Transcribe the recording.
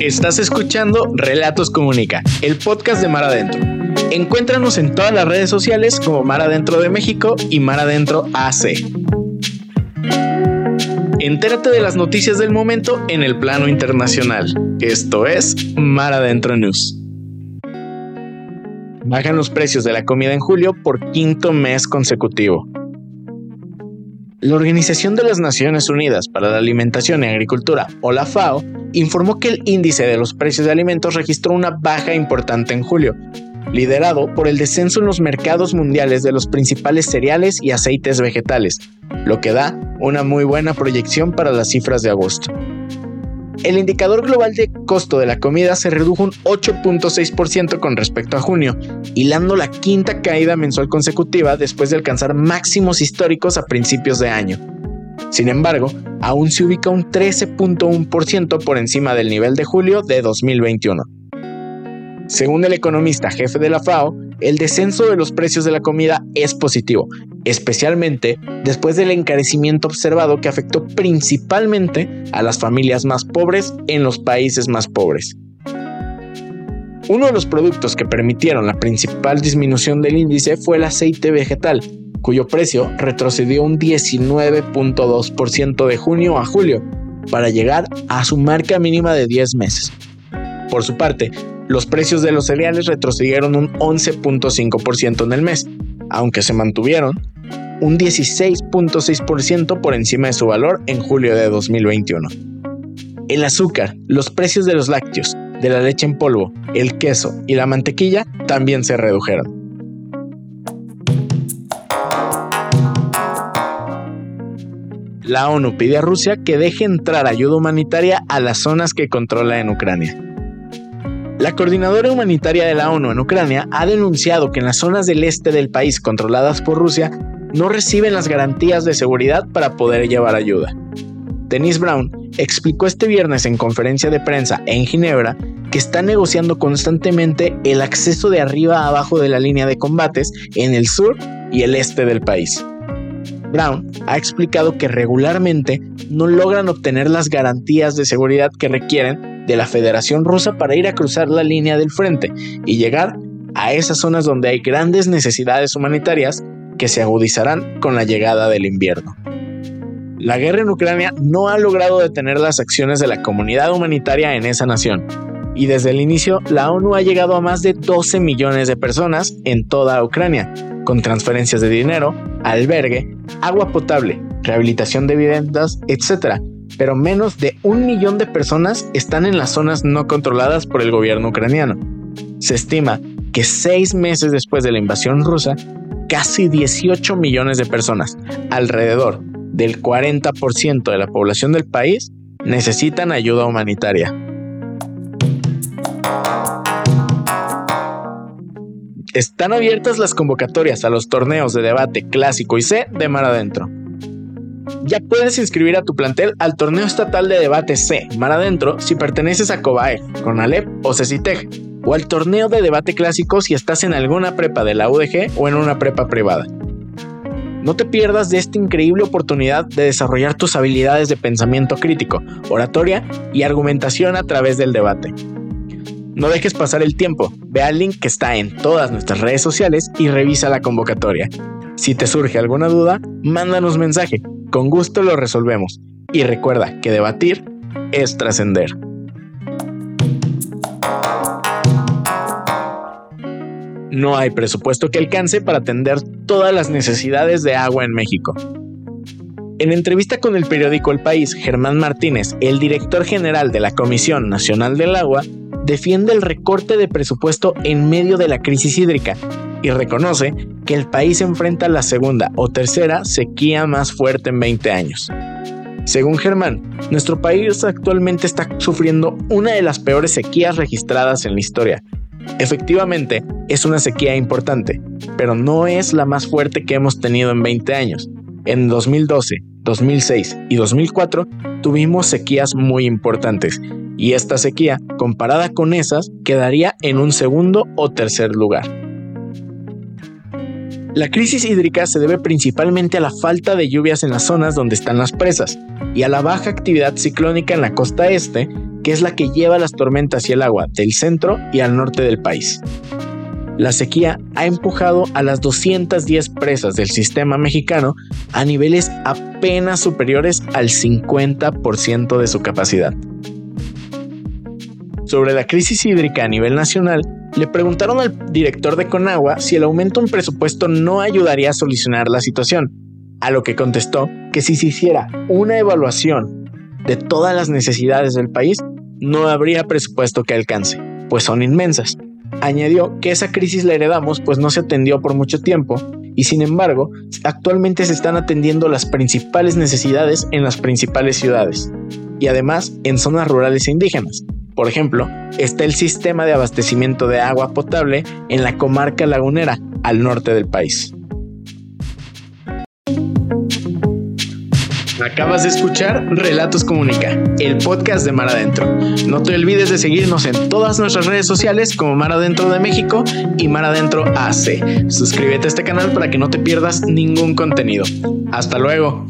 Estás escuchando Relatos Comunica, el podcast de Mar Adentro. Encuéntranos en todas las redes sociales como Mar Adentro de México y Mar Adentro AC. Entérate de las noticias del momento en el plano internacional. Esto es Mar Adentro News. Bajan los precios de la comida en julio por quinto mes consecutivo. La Organización de las Naciones Unidas para la Alimentación y Agricultura, o la FAO, informó que el índice de los precios de alimentos registró una baja importante en julio, liderado por el descenso en los mercados mundiales de los principales cereales y aceites vegetales, lo que da una muy buena proyección para las cifras de agosto. El indicador global de costo de la comida se redujo un 8.6% con respecto a junio, hilando la quinta caída mensual consecutiva después de alcanzar máximos históricos a principios de año. Sin embargo, aún se ubica un 13.1% por encima del nivel de julio de 2021. Según el economista jefe de la FAO, el descenso de los precios de la comida es positivo, especialmente después del encarecimiento observado que afectó principalmente a las familias más pobres en los países más pobres. Uno de los productos que permitieron la principal disminución del índice fue el aceite vegetal, cuyo precio retrocedió un 19.2% de junio a julio, para llegar a su marca mínima de 10 meses. Por su parte, los precios de los cereales retrocedieron un 11.5% en el mes, aunque se mantuvieron un 16.6% por encima de su valor en julio de 2021. El azúcar, los precios de los lácteos, de la leche en polvo, el queso y la mantequilla también se redujeron. La ONU pide a Rusia que deje entrar ayuda humanitaria a las zonas que controla en Ucrania. La coordinadora humanitaria de la ONU en Ucrania ha denunciado que en las zonas del este del país controladas por Rusia no reciben las garantías de seguridad para poder llevar ayuda. Denise Brown explicó este viernes en conferencia de prensa en Ginebra que está negociando constantemente el acceso de arriba a abajo de la línea de combates en el sur y el este del país. Brown ha explicado que regularmente no logran obtener las garantías de seguridad que requieren de la Federación Rusa para ir a cruzar la línea del frente y llegar a esas zonas donde hay grandes necesidades humanitarias que se agudizarán con la llegada del invierno. La guerra en Ucrania no ha logrado detener las acciones de la comunidad humanitaria en esa nación, y desde el inicio la ONU ha llegado a más de 12 millones de personas en toda Ucrania, con transferencias de dinero, albergue, agua potable, rehabilitación de viviendas, etc., pero menos de un millón de personas están en las zonas no controladas por el gobierno ucraniano. Se estima que seis meses después de la invasión rusa, casi 18 millones de personas, alrededor del 40% de la población del país, necesitan ayuda humanitaria. Están abiertas las convocatorias a los torneos de debate clásico y C de Mar Adentro ya puedes inscribir a tu plantel al torneo estatal de debate C, Mar Adentro, si perteneces a COBAE, CONALEP o CECITEG, o al torneo de debate clásico si estás en alguna prepa de la UDG o en una prepa privada. No te pierdas de esta increíble oportunidad de desarrollar tus habilidades de pensamiento crítico, oratoria y argumentación a través del debate. No dejes pasar el tiempo, ve al link que está en todas nuestras redes sociales y revisa la convocatoria. Si te surge alguna duda, mándanos mensaje con gusto lo resolvemos. Y recuerda que debatir es trascender. No hay presupuesto que alcance para atender todas las necesidades de agua en México. En entrevista con el periódico El País, Germán Martínez, el director general de la Comisión Nacional del Agua, defiende el recorte de presupuesto en medio de la crisis hídrica y reconoce que el país enfrenta la segunda o tercera sequía más fuerte en 20 años. Según Germán, nuestro país actualmente está sufriendo una de las peores sequías registradas en la historia. Efectivamente, es una sequía importante, pero no es la más fuerte que hemos tenido en 20 años. En 2012, 2006 y 2004 tuvimos sequías muy importantes, y esta sequía, comparada con esas, quedaría en un segundo o tercer lugar. La crisis hídrica se debe principalmente a la falta de lluvias en las zonas donde están las presas y a la baja actividad ciclónica en la costa este que es la que lleva las tormentas y el agua del centro y al norte del país. La sequía ha empujado a las 210 presas del sistema mexicano a niveles apenas superiores al 50% de su capacidad. Sobre la crisis hídrica a nivel nacional, le preguntaron al director de Conagua si el aumento en presupuesto no ayudaría a solucionar la situación, a lo que contestó que si se hiciera una evaluación de todas las necesidades del país, no habría presupuesto que alcance, pues son inmensas. Añadió que esa crisis la heredamos pues no se atendió por mucho tiempo y sin embargo actualmente se están atendiendo las principales necesidades en las principales ciudades y además en zonas rurales e indígenas. Por ejemplo, está el sistema de abastecimiento de agua potable en la comarca lagunera al norte del país. Acabas de escuchar Relatos Comunica, el podcast de Mar Adentro. No te olvides de seguirnos en todas nuestras redes sociales como Mar Adentro de México y Mar Adentro AC. Suscríbete a este canal para que no te pierdas ningún contenido. Hasta luego.